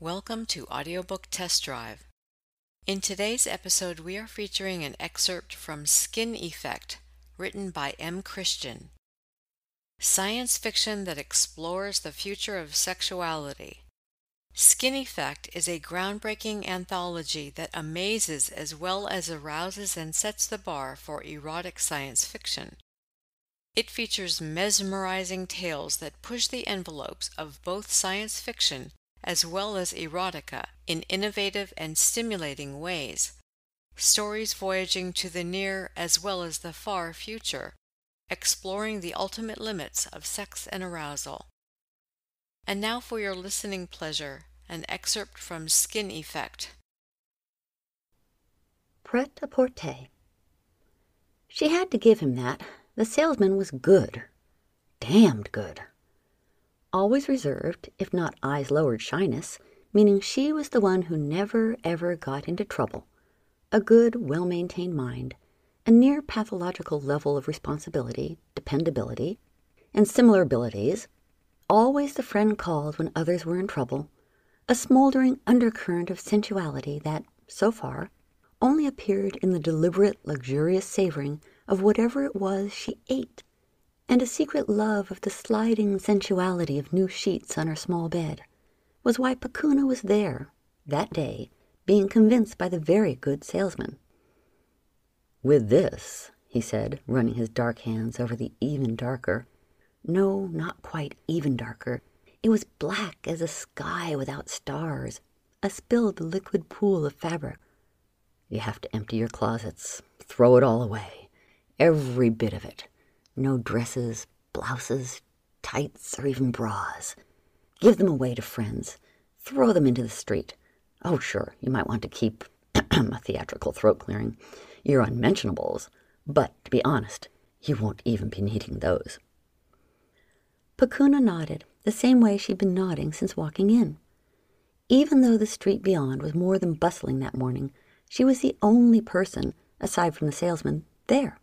Welcome to Audiobook Test Drive. In today's episode, we are featuring an excerpt from Skin Effect, written by M. Christian. Science fiction that explores the future of sexuality. Skin Effect is a groundbreaking anthology that amazes as well as arouses and sets the bar for erotic science fiction. It features mesmerizing tales that push the envelopes of both science fiction as well as erotica in innovative and stimulating ways. Stories voyaging to the near as well as the far future, exploring the ultimate limits of sex and arousal. And now for your listening pleasure, an excerpt from Skin Effect. Pret a porter. She had to give him that the salesman was good. Damned good. Always reserved, if not eyes lowered shyness, meaning she was the one who never ever got into trouble. A good, well maintained mind, a near pathological level of responsibility, dependability, and similar abilities. Always the friend called when others were in trouble. A smoldering undercurrent of sensuality that, so far, only appeared in the deliberate, luxurious savoring of whatever it was she ate, and a secret love of the sliding sensuality of new sheets on her small bed, was why Pecuna was there, that day, being convinced by the very good salesman. With this, he said, running his dark hands over the even darker, no, not quite even darker, it was black as a sky without stars, a spilled liquid pool of fabric. You have to empty your closets, throw it all away Every bit of it. No dresses, blouses, tights, or even bras. Give them away to friends. Throw them into the street. Oh, sure, you might want to keep a theatrical throat clearing, your unmentionables, but to be honest, you won't even be needing those. Pecuna nodded, the same way she'd been nodding since walking in. Even though the street beyond was more than bustling that morning, she was the only person, aside from the salesman, there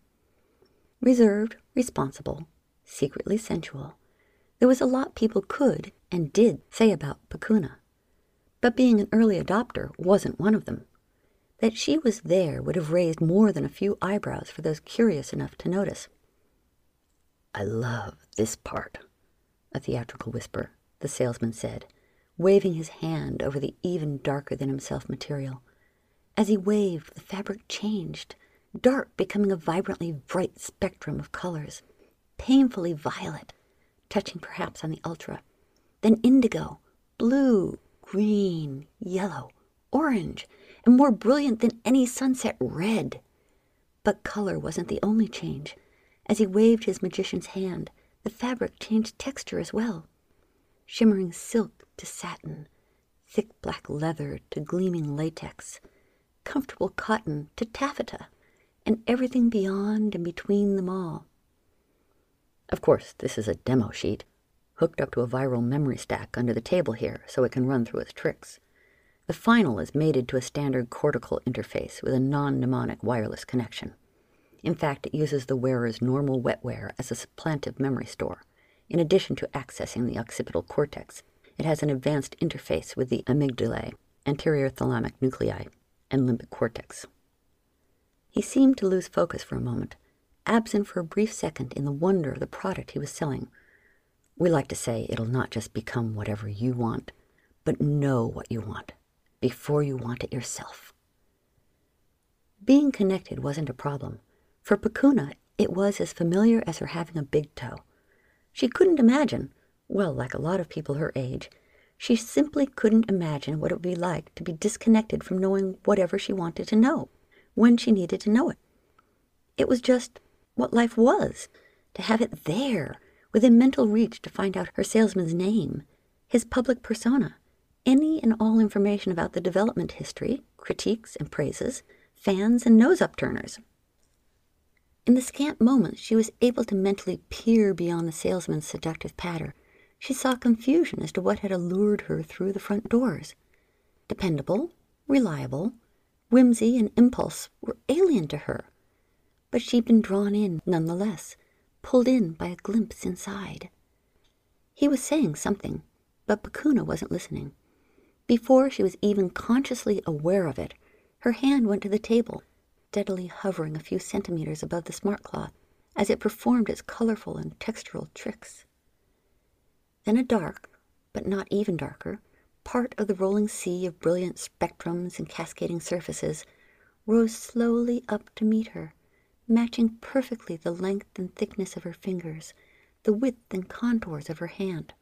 reserved, responsible, secretly sensual. There was a lot people could and did say about Pecuna, but being an early adopter wasn't one of them. That she was there would have raised more than a few eyebrows for those curious enough to notice. I love this part, a theatrical whisper, the salesman said, waving his hand over the even darker than himself material. As he waved, the fabric changed, dark becoming a vibrantly bright spectrum of colors, painfully violet, touching perhaps on the ultra, then indigo, blue, green, yellow, orange, and more brilliant than any sunset red. But color wasn't the only change. As he waved his magician's hand, the fabric changed texture as well. Shimmering silk to satin, thick black leather to gleaming latex, comfortable cotton to taffeta and everything beyond and between them all. Of course, this is a demo sheet, hooked up to a viral memory stack under the table here so it can run through its tricks. The final is mated to a standard cortical interface with a non-mnemonic wireless connection. In fact, it uses the wearer's normal wetware as a supplantive memory store. In addition to accessing the occipital cortex, it has an advanced interface with the amygdalae, anterior thalamic nuclei, and limbic cortex. He seemed to lose focus for a moment, absent for a brief second in the wonder of the product he was selling. We like to say it'll not just become whatever you want, but know what you want before you want it yourself. Being connected wasn't a problem. For Pecuna, it was as familiar as her having a big toe. She couldn't imagine, well, like a lot of people her age, she simply couldn't imagine what it would be like to be disconnected from knowing whatever she wanted to know when she needed to know it. It was just what life was to have it there within mental reach to find out her salesman's name, his public persona, any and all information about the development history, critiques and praises, fans and nose upturners. In the scant moments she was able to mentally peer beyond the salesman's seductive patter, she saw confusion as to what had allured her through the front doors. Dependable, reliable, Whimsy and impulse were alien to her, but she'd been drawn in nonetheless, pulled in by a glimpse inside. He was saying something, but Pecuna wasn't listening. Before she was even consciously aware of it, her hand went to the table, steadily hovering a few centimeters above the smart cloth as it performed its colorful and textural tricks. Then a dark, but not even darker, part of the rolling sea of brilliant spectrums and cascading surfaces rose slowly up to meet her, matching perfectly the length and thickness of her fingers, the width and contours of her hand.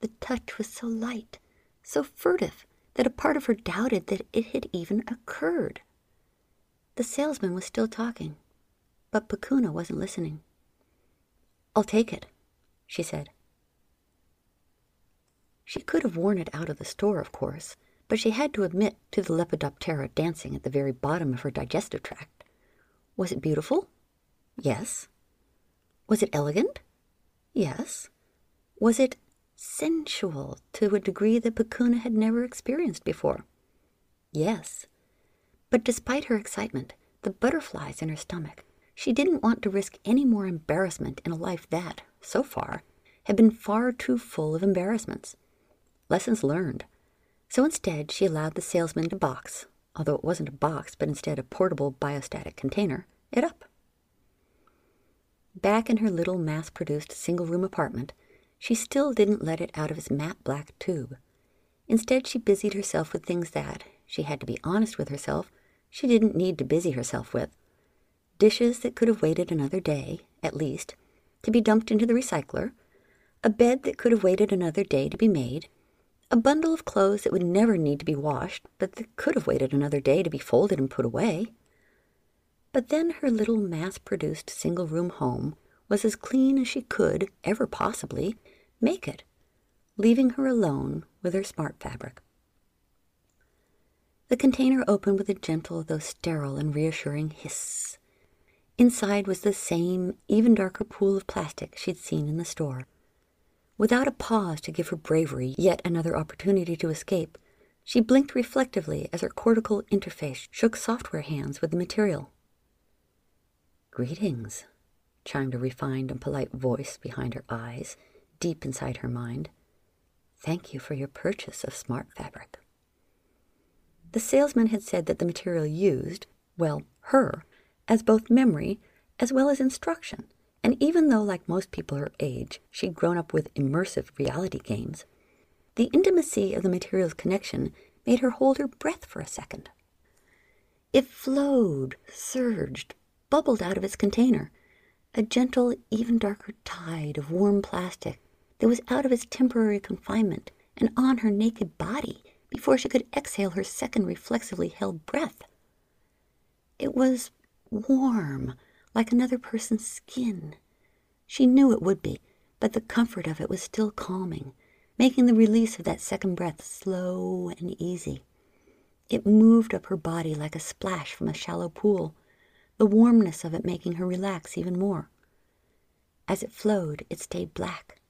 The touch was so light, so furtive, that a part of her doubted that it had even occurred. The salesman was still talking, but Pakuna wasn't listening. I'll take it, she said. She could have worn it out of the store, of course, but she had to admit to the Lepidoptera dancing at the very bottom of her digestive tract. Was it beautiful? Yes. Was it elegant? Yes. Was it sensual to a degree that Pakuna had never experienced before? Yes. But despite her excitement, the butterflies in her stomach, she didn't want to risk any more embarrassment in a life that, so far, had been far too full of embarrassments. Lessons learned. So instead, she allowed the salesman to box, although it wasn't a box, but instead a portable biostatic container, it up. Back in her little mass produced single room apartment, she still didn't let it out of its matte black tube. Instead, she busied herself with things that, she had to be honest with herself, she didn't need to busy herself with. Dishes that could have waited another day, at least, to be dumped into the recycler, a bed that could have waited another day to be made, a bundle of clothes that would never need to be washed, but that could have waited another day to be folded and put away. But then her little mass produced single room home was as clean as she could, ever possibly, make it, leaving her alone with her smart fabric. The container opened with a gentle, though sterile and reassuring hiss. Inside was the same, even darker pool of plastic she'd seen in the store. Without a pause to give her bravery yet another opportunity to escape, she blinked reflectively as her cortical interface shook software hands with the material. Greetings, chimed a refined and polite voice behind her eyes, deep inside her mind. Thank you for your purchase of smart fabric. The salesman had said that the material used, well, her, as both memory as well as instruction and even though, like most people her age, she'd grown up with immersive reality games, the intimacy of the material's connection made her hold her breath for a second. It flowed, surged, bubbled out of its container, a gentle, even darker tide of warm plastic that was out of its temporary confinement and on her naked body before she could exhale her second reflexively held breath. It was warm, like another person's skin. She knew it would be, but the comfort of it was still calming, making the release of that second breath slow and easy. It moved up her body like a splash from a shallow pool, the warmness of it making her relax even more. As it flowed, it stayed black.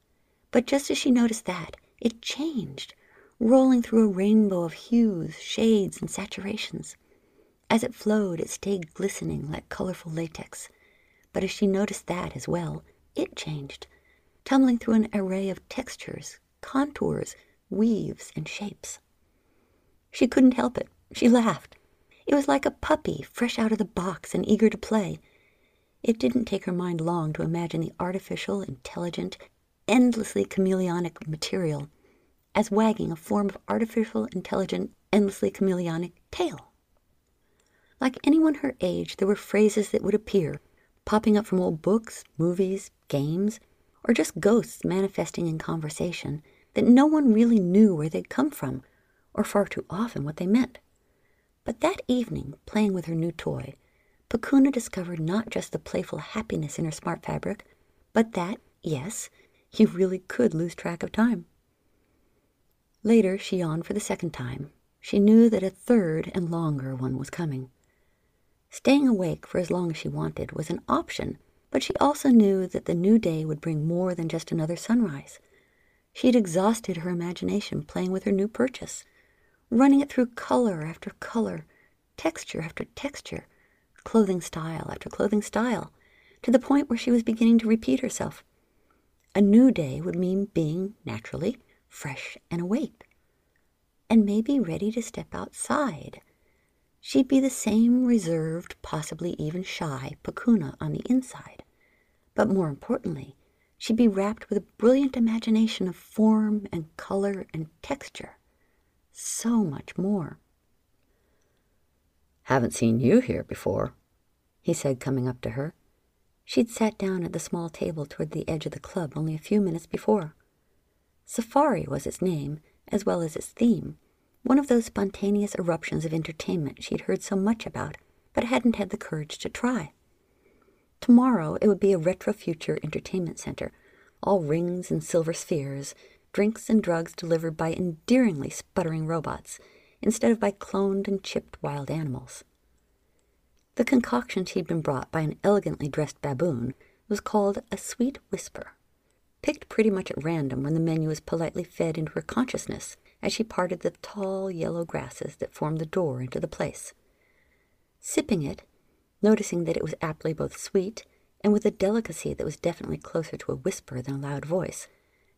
But just as she noticed that, it changed, rolling through a rainbow of hues, shades, and saturations. As it flowed, it stayed glistening like colorful latex, but as she noticed that as well, it changed, tumbling through an array of textures, contours, weaves, and shapes. She couldn't help it. She laughed. It was like a puppy fresh out of the box and eager to play. It didn't take her mind long to imagine the artificial, intelligent, endlessly chameleonic material as wagging a form of artificial, intelligent, endlessly chameleonic tail. Like anyone her age, there were phrases that would appear popping up from old books, movies, games, or just ghosts manifesting in conversation that no one really knew where they'd come from, or far too often what they meant. But that evening, playing with her new toy, Pakuna discovered not just the playful happiness in her smart fabric, but that, yes, you really could lose track of time. Later, she yawned for the second time. She knew that a third and longer one was coming. Staying awake for as long as she wanted was an option, but she also knew that the new day would bring more than just another sunrise. She had exhausted her imagination playing with her new purchase, running it through color after color, texture after texture, clothing style after clothing style, to the point where she was beginning to repeat herself. A new day would mean being, naturally, fresh and awake. and maybe ready to step outside. She'd be the same reserved, possibly even shy Pakuna on the inside. But more importantly, she'd be wrapped with a brilliant imagination of form and color and texture. So much more. Haven't seen you here before, he said, coming up to her. She'd sat down at the small table toward the edge of the club only a few minutes before. Safari was its name, as well as its theme, one of those spontaneous eruptions of entertainment she'd heard so much about, but hadn't had the courage to try. Tomorrow it would be a retro future entertainment center, all rings and silver spheres, drinks and drugs delivered by endearingly sputtering robots, instead of by cloned and chipped wild animals. The concoction she'd been brought by an elegantly dressed baboon was called a sweet whisper, picked pretty much at random when the menu was politely fed into her consciousness as she parted the tall yellow grasses that formed the door into the place. Sipping it, noticing that it was aptly both sweet and with a delicacy that was definitely closer to a whisper than a loud voice,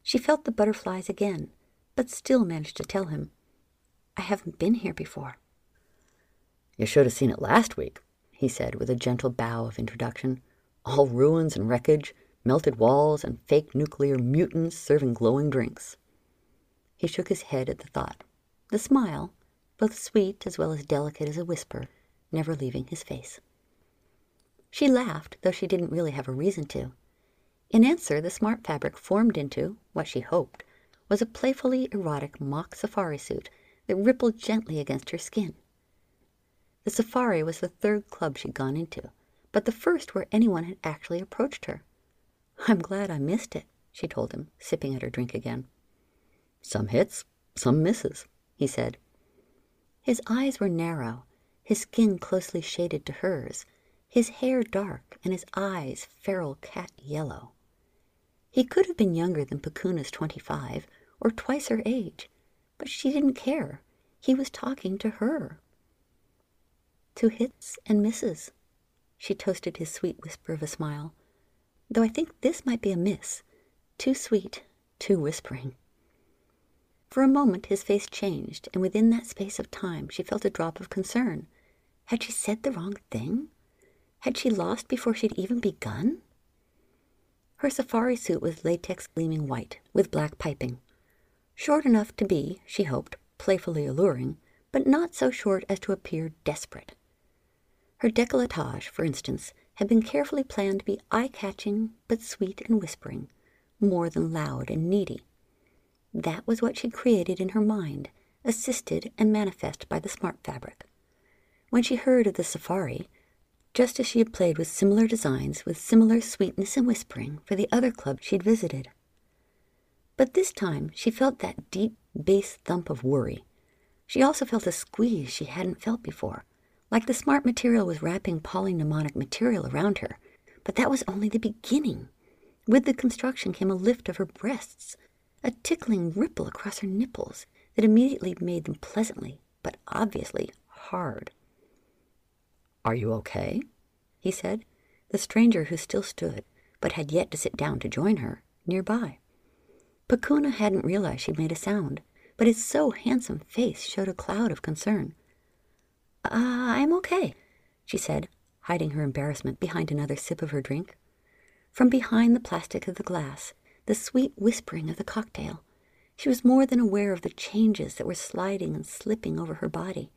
she felt the butterflies again, but still managed to tell him, I haven't been here before. You should have seen it last week, he said with a gentle bow of introduction. All ruins and wreckage, melted walls, and fake nuclear mutants serving glowing drinks. He shook his head at the thought, the smile, both sweet as well as delicate as a whisper, never leaving his face. She laughed, though she didn't really have a reason to. In answer, the smart fabric formed into, what she hoped, was a playfully erotic mock safari suit that rippled gently against her skin. The safari was the third club she'd gone into, but the first where anyone had actually approached her. I'm glad I missed it, she told him, sipping at her drink again. Some hits, some misses, he said. His eyes were narrow, his skin closely shaded to hers, his hair dark, and his eyes feral cat yellow. He could have been younger than Pakuna's twenty-five, or twice her age, but she didn't care. He was talking to her. Two hits and misses. She toasted his sweet whisper of a smile. Though I think this might be a miss. Too sweet, too whispering. For a moment his face changed, and within that space of time she felt a drop of concern. Had she said the wrong thing? Had she lost before she'd even begun? Her safari suit was latex gleaming white, with black piping. Short enough to be, she hoped, playfully alluring, but not so short as to appear desperate. Her décolletage, for instance, had been carefully planned to be eye-catching but sweet and whispering, more than loud and needy. That was what she'd created in her mind, assisted and manifest by the smart fabric. When she heard of the safari, just as she had played with similar designs with similar sweetness and whispering for the other clubs she'd visited. But this time she felt that deep bass thump of worry. She also felt a squeeze she hadn't felt before, like the smart material was wrapping polymnemonic material around her. But that was only the beginning. With the construction came a lift of her breasts, a tickling ripple across her nipples that immediately made them pleasantly, but obviously hard. Are you okay? he said, the stranger who still stood, but had yet to sit down to join her, nearby. Pakuna hadn't realized she'd made a sound, but his so handsome face showed a cloud of concern. Uh, I'm okay, she said, hiding her embarrassment behind another sip of her drink. From behind the plastic of the glass, the sweet whispering of the cocktail, she was more than aware of the changes that were sliding and slipping over her body.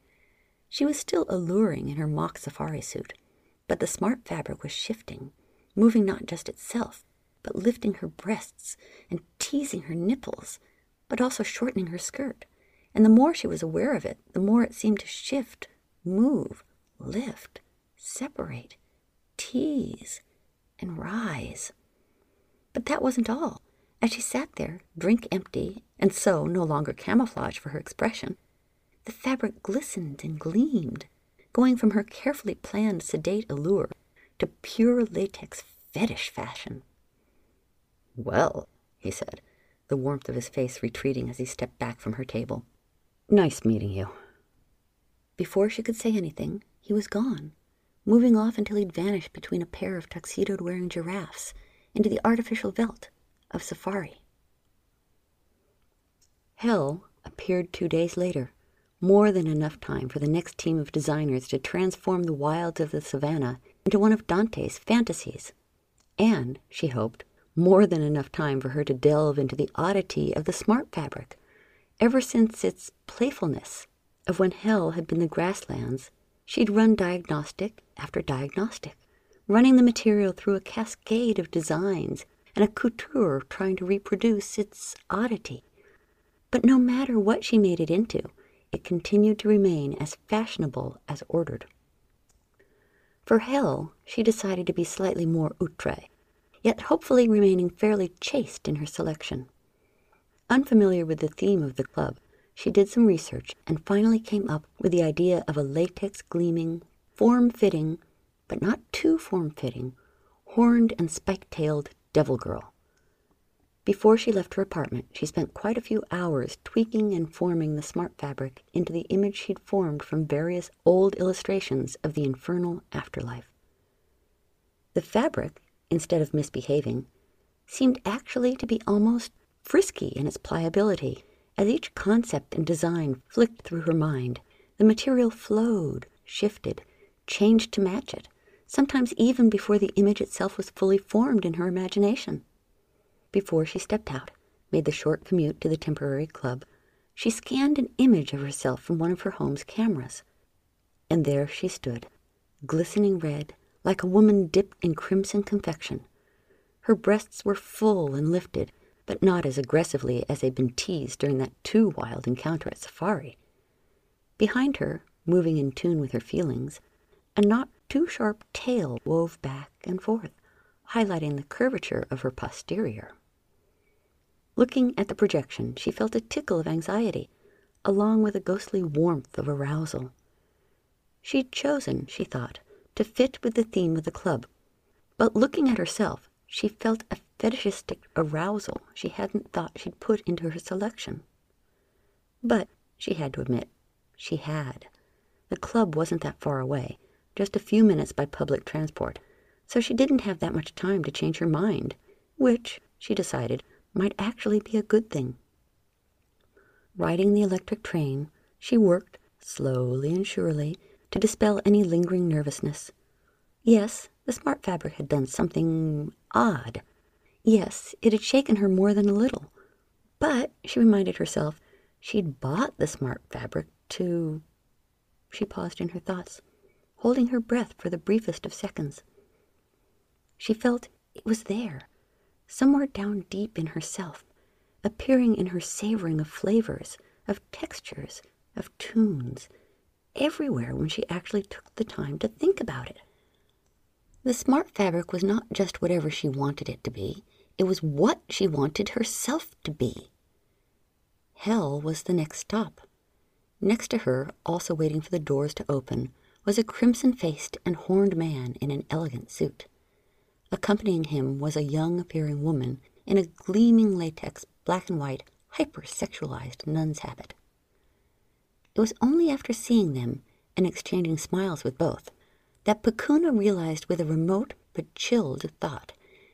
She was still alluring in her mock safari suit, but the smart fabric was shifting, moving not just itself, but lifting her breasts and teasing her nipples, but also shortening her skirt. And the more she was aware of it, the more it seemed to shift move, lift, separate, tease, and rise. But that wasn't all. As she sat there, drink empty, and so no longer camouflage for her expression, the fabric glistened and gleamed, going from her carefully planned sedate allure to pure latex fetish fashion. Well, he said, the warmth of his face retreating as he stepped back from her table. Nice meeting you. Before she could say anything, he was gone, moving off until he'd vanished between a pair of tuxedoed wearing giraffes into the artificial veldt of safari. Hell, appeared two days later, more than enough time for the next team of designers to transform the wilds of the savannah into one of Dante's fantasies. And, she hoped, more than enough time for her to delve into the oddity of the smart fabric, ever since its playfulness of when hell had been the grasslands, she'd run diagnostic after diagnostic, running the material through a cascade of designs and a couture trying to reproduce its oddity. But no matter what she made it into, it continued to remain as fashionable as ordered. For hell, she decided to be slightly more outre, yet hopefully remaining fairly chaste in her selection. Unfamiliar with the theme of the club, she did some research and finally came up with the idea of a latex gleaming, form fitting, but not too form fitting, horned and spike tailed devil girl. Before she left her apartment, she spent quite a few hours tweaking and forming the smart fabric into the image she'd formed from various old illustrations of the infernal afterlife. The fabric, instead of misbehaving, seemed actually to be almost frisky in its pliability. As each concept and design flicked through her mind, the material flowed, shifted, changed to match it, sometimes even before the image itself was fully formed in her imagination. Before she stepped out, made the short commute to the temporary club, she scanned an image of herself from one of her home's cameras. And there she stood, glistening red, like a woman dipped in crimson confection. Her breasts were full and lifted, but not as aggressively as they'd been teased during that too wild encounter at Safari. Behind her, moving in tune with her feelings, a not too sharp tail wove back and forth, highlighting the curvature of her posterior. Looking at the projection, she felt a tickle of anxiety, along with a ghostly warmth of arousal. She'd chosen, she thought, to fit with the theme of the club, but looking at herself, she felt a fetishistic arousal she hadn't thought she'd put into her selection. But, she had to admit, she had. The club wasn't that far away, just a few minutes by public transport, so she didn't have that much time to change her mind, which, she decided, might actually be a good thing. Riding the electric train, she worked, slowly and surely, to dispel any lingering nervousness. Yes, the smart fabric had done something odd. Yes, it had shaken her more than a little. But, she reminded herself, she'd bought the smart fabric to. She paused in her thoughts, holding her breath for the briefest of seconds. She felt it was there, somewhere down deep in herself, appearing in her savoring of flavors, of textures, of tunes, everywhere when she actually took the time to think about it. The smart fabric was not just whatever she wanted it to be, it was what she wanted herself to be. Hell was the next stop. Next to her, also waiting for the doors to open, was a crimson faced and horned man in an elegant suit. Accompanying him was a young appearing woman in a gleaming latex, black and white, hypersexualized nun's habit. It was only after seeing them and exchanging smiles with both that Pakuna realized with a remote but chilled thought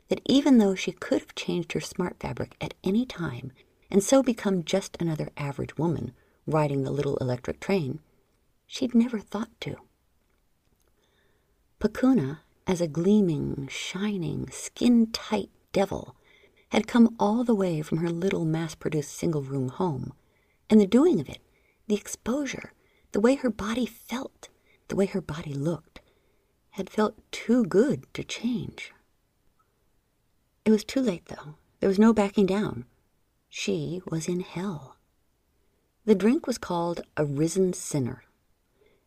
that even though she could have changed her smart fabric at any time and so become just another average woman riding the little electric train, she'd never thought to. Pakuna as a gleaming, shining, skin tight devil, had come all the way from her little mass produced single room home. And the doing of it, the exposure, the way her body felt, the way her body looked, had felt too good to change. It was too late, though. There was no backing down. She was in hell. The drink was called a risen sinner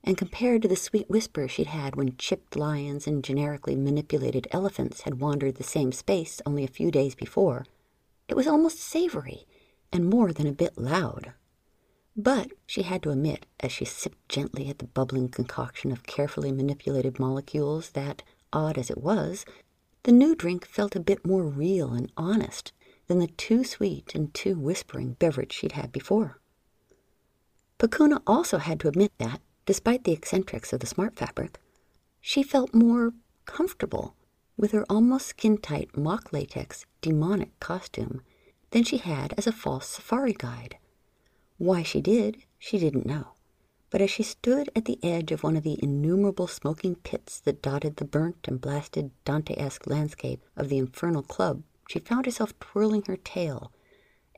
and compared to the sweet whisper she'd had when chipped lions and generically manipulated elephants had wandered the same space only a few days before, it was almost savory and more than a bit loud. But she had to admit, as she sipped gently at the bubbling concoction of carefully manipulated molecules, that, odd as it was, the new drink felt a bit more real and honest than the too sweet and too whispering beverage she'd had before. Pakuna also had to admit that, Despite the eccentrics of the smart fabric, she felt more comfortable with her almost skin tight mock latex demonic costume than she had as a false safari guide. Why she did, she didn't know. But as she stood at the edge of one of the innumerable smoking pits that dotted the burnt and blasted Dante-esque landscape of the infernal club, she found herself twirling her tail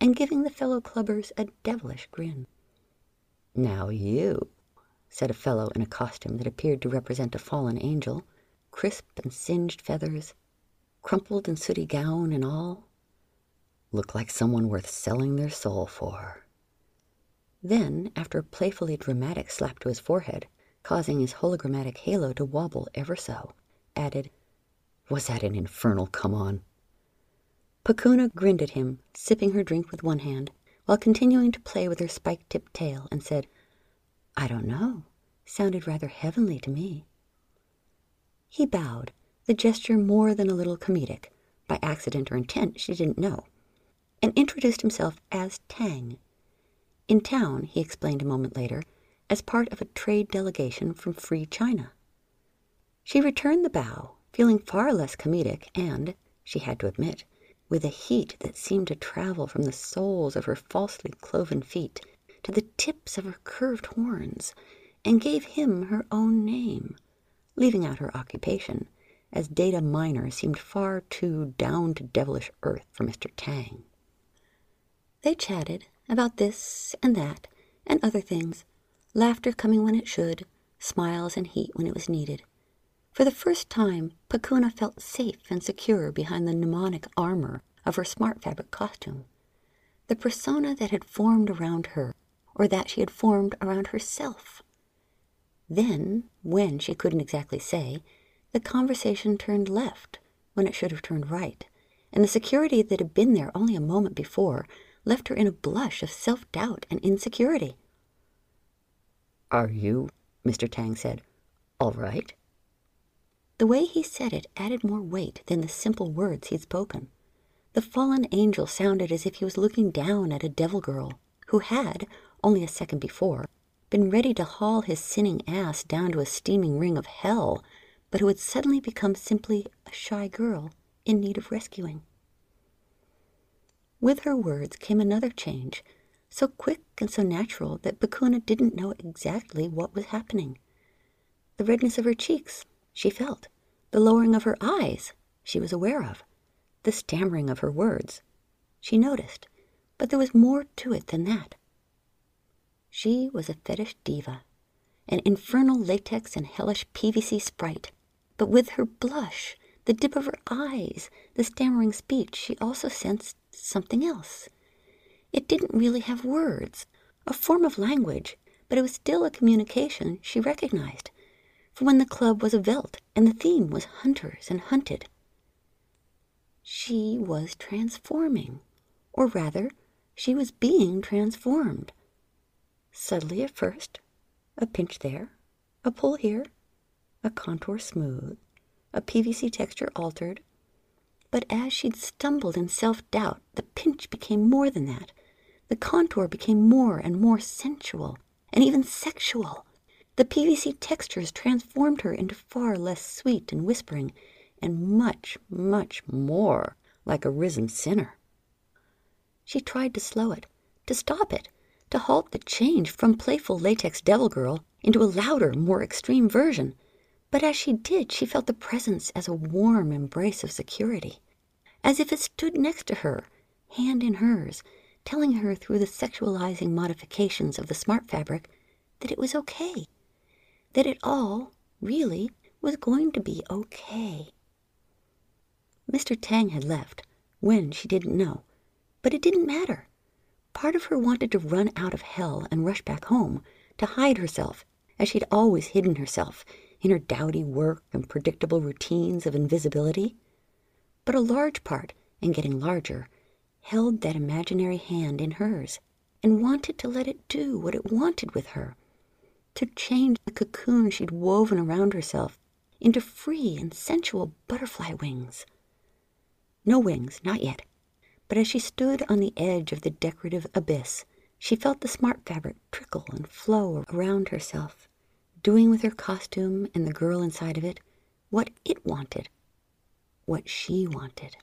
and giving the fellow clubbers a devilish grin. Now you, said a fellow in a costume that appeared to represent a fallen angel, crisp and singed feathers, crumpled and sooty gown and all, look like someone worth selling their soul for. Then, after a playfully dramatic slap to his forehead, causing his hologrammatic halo to wobble ever so, added, Was that an infernal come on? Pakuna grinned at him, sipping her drink with one hand, while continuing to play with her spike tipped tail, and said, I don't know. Sounded rather heavenly to me. He bowed, the gesture more than a little comedic, by accident or intent she didn't know, and introduced himself as Tang. In town, he explained a moment later, as part of a trade delegation from Free China. She returned the bow, feeling far less comedic and, she had to admit, with a heat that seemed to travel from the soles of her falsely cloven feet to the tips of her curved horns, and gave him her own name, leaving out her occupation, as data miner seemed far too down to devilish earth for Mr. Tang. They chatted about this and that and other things, laughter coming when it should, smiles and heat when it was needed. For the first time, Pakuna felt safe and secure behind the mnemonic armor of her smart fabric costume. The persona that had formed around her, or that she had formed around herself. Then, when she couldn't exactly say, the conversation turned left when it should have turned right, and the security that had been there only a moment before left her in a blush of self doubt and insecurity. Are you, Mr. Tang said, all right? The way he said it added more weight than the simple words he'd spoken. The fallen angel sounded as if he was looking down at a devil girl who had, only a second before, been ready to haul his sinning ass down to a steaming ring of hell, but who had suddenly become simply a shy girl in need of rescuing. With her words came another change, so quick and so natural that Pakuna didn't know exactly what was happening. The redness of her cheeks, she felt. The lowering of her eyes she was aware of. The stammering of her words she noticed. But there was more to it than that. She was a fetish diva, an infernal latex and hellish PVC sprite. But with her blush, the dip of her eyes, the stammering speech, she also sensed something else. It didn't really have words, a form of language, but it was still a communication she recognized for when the club was a Veld and the theme was hunters and hunted. She was transforming, or rather, she was being transformed. Subtly at first, a pinch there, a pull here, a contour smooth, a PVC texture altered. But as she'd stumbled in self doubt, the pinch became more than that. The contour became more and more sensual and even sexual. The PVC textures transformed her into far less sweet and whispering, and much, much more like a risen sinner. She tried to slow it, to stop it, to halt the change from playful latex devil girl into a louder, more extreme version. But as she did, she felt the presence as a warm embrace of security, as if it stood next to her, hand in hers, telling her through the sexualizing modifications of the smart fabric that it was okay that it all, really, was going to be okay. Mr. Tang had left, when she didn't know, but it didn't matter. Part of her wanted to run out of hell and rush back home, to hide herself, as she'd always hidden herself, in her dowdy work and predictable routines of invisibility. But a large part, and getting larger, held that imaginary hand in hers, and wanted to let it do what it wanted with her to change the cocoon she'd woven around herself into free and sensual butterfly wings. No wings, not yet. But as she stood on the edge of the decorative abyss, she felt the smart fabric trickle and flow around herself, doing with her costume and the girl inside of it what it wanted, what she wanted.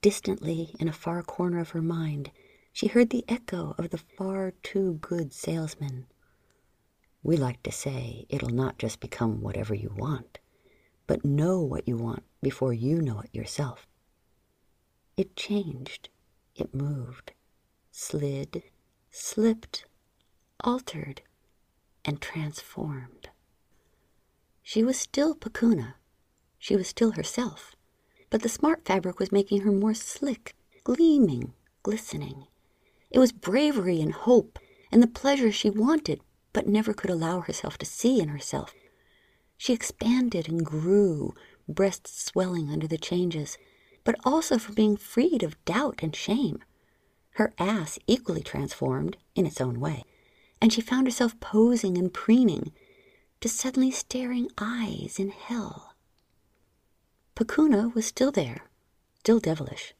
Distantly, in a far corner of her mind, she heard the echo of the far too good salesman. We like to say it'll not just become whatever you want, but know what you want before you know it yourself. It changed, it moved, slid, slipped, altered, and transformed. She was still Pakuna. She was still herself. But the smart fabric was making her more slick, gleaming, glistening. It was bravery and hope and the pleasure she wanted but never could allow herself to see in herself. She expanded and grew, breasts swelling under the changes, but also for being freed of doubt and shame. Her ass equally transformed in its own way, and she found herself posing and preening to suddenly staring eyes in hell. Pakuna was still there, still devilish,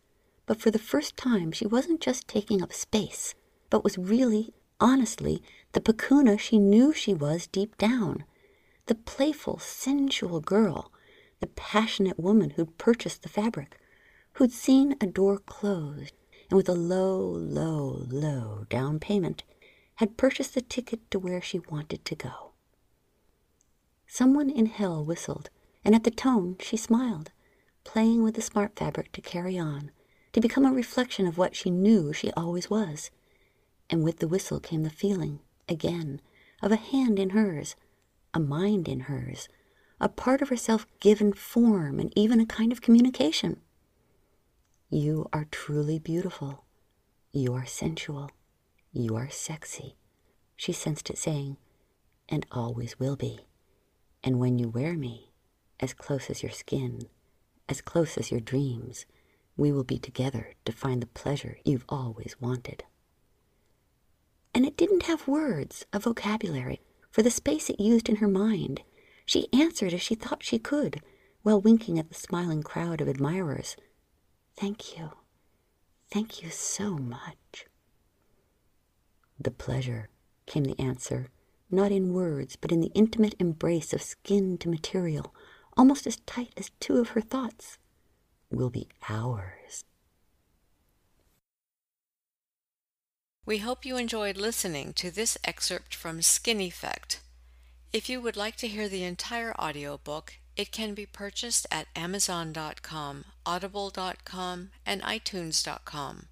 but for the first time she wasn't just taking up space, but was really, honestly, the Pakuna she knew she was deep down, the playful, sensual girl, the passionate woman who'd purchased the fabric, who'd seen a door closed, and with a low, low, low down payment, had purchased the ticket to where she wanted to go. Someone in hell whistled, and at the tone she smiled, playing with the smart fabric to carry on, to become a reflection of what she knew she always was. And with the whistle came the feeling, again, of a hand in hers, a mind in hers, a part of herself given form and even a kind of communication. You are truly beautiful. You are sensual. You are sexy. She sensed it saying, and always will be. And when you wear me, as close as your skin, as close as your dreams, we will be together to find the pleasure you've always wanted. And it didn't have words, a vocabulary, for the space it used in her mind. She answered as she thought she could, while winking at the smiling crowd of admirers. Thank you. Thank you so much. The pleasure, came the answer, not in words, but in the intimate embrace of skin to material, almost as tight as two of her thoughts, will be ours. We hope you enjoyed listening to this excerpt from Skin Effect. If you would like to hear the entire audiobook, it can be purchased at Amazon.com, Audible.com, and iTunes.com.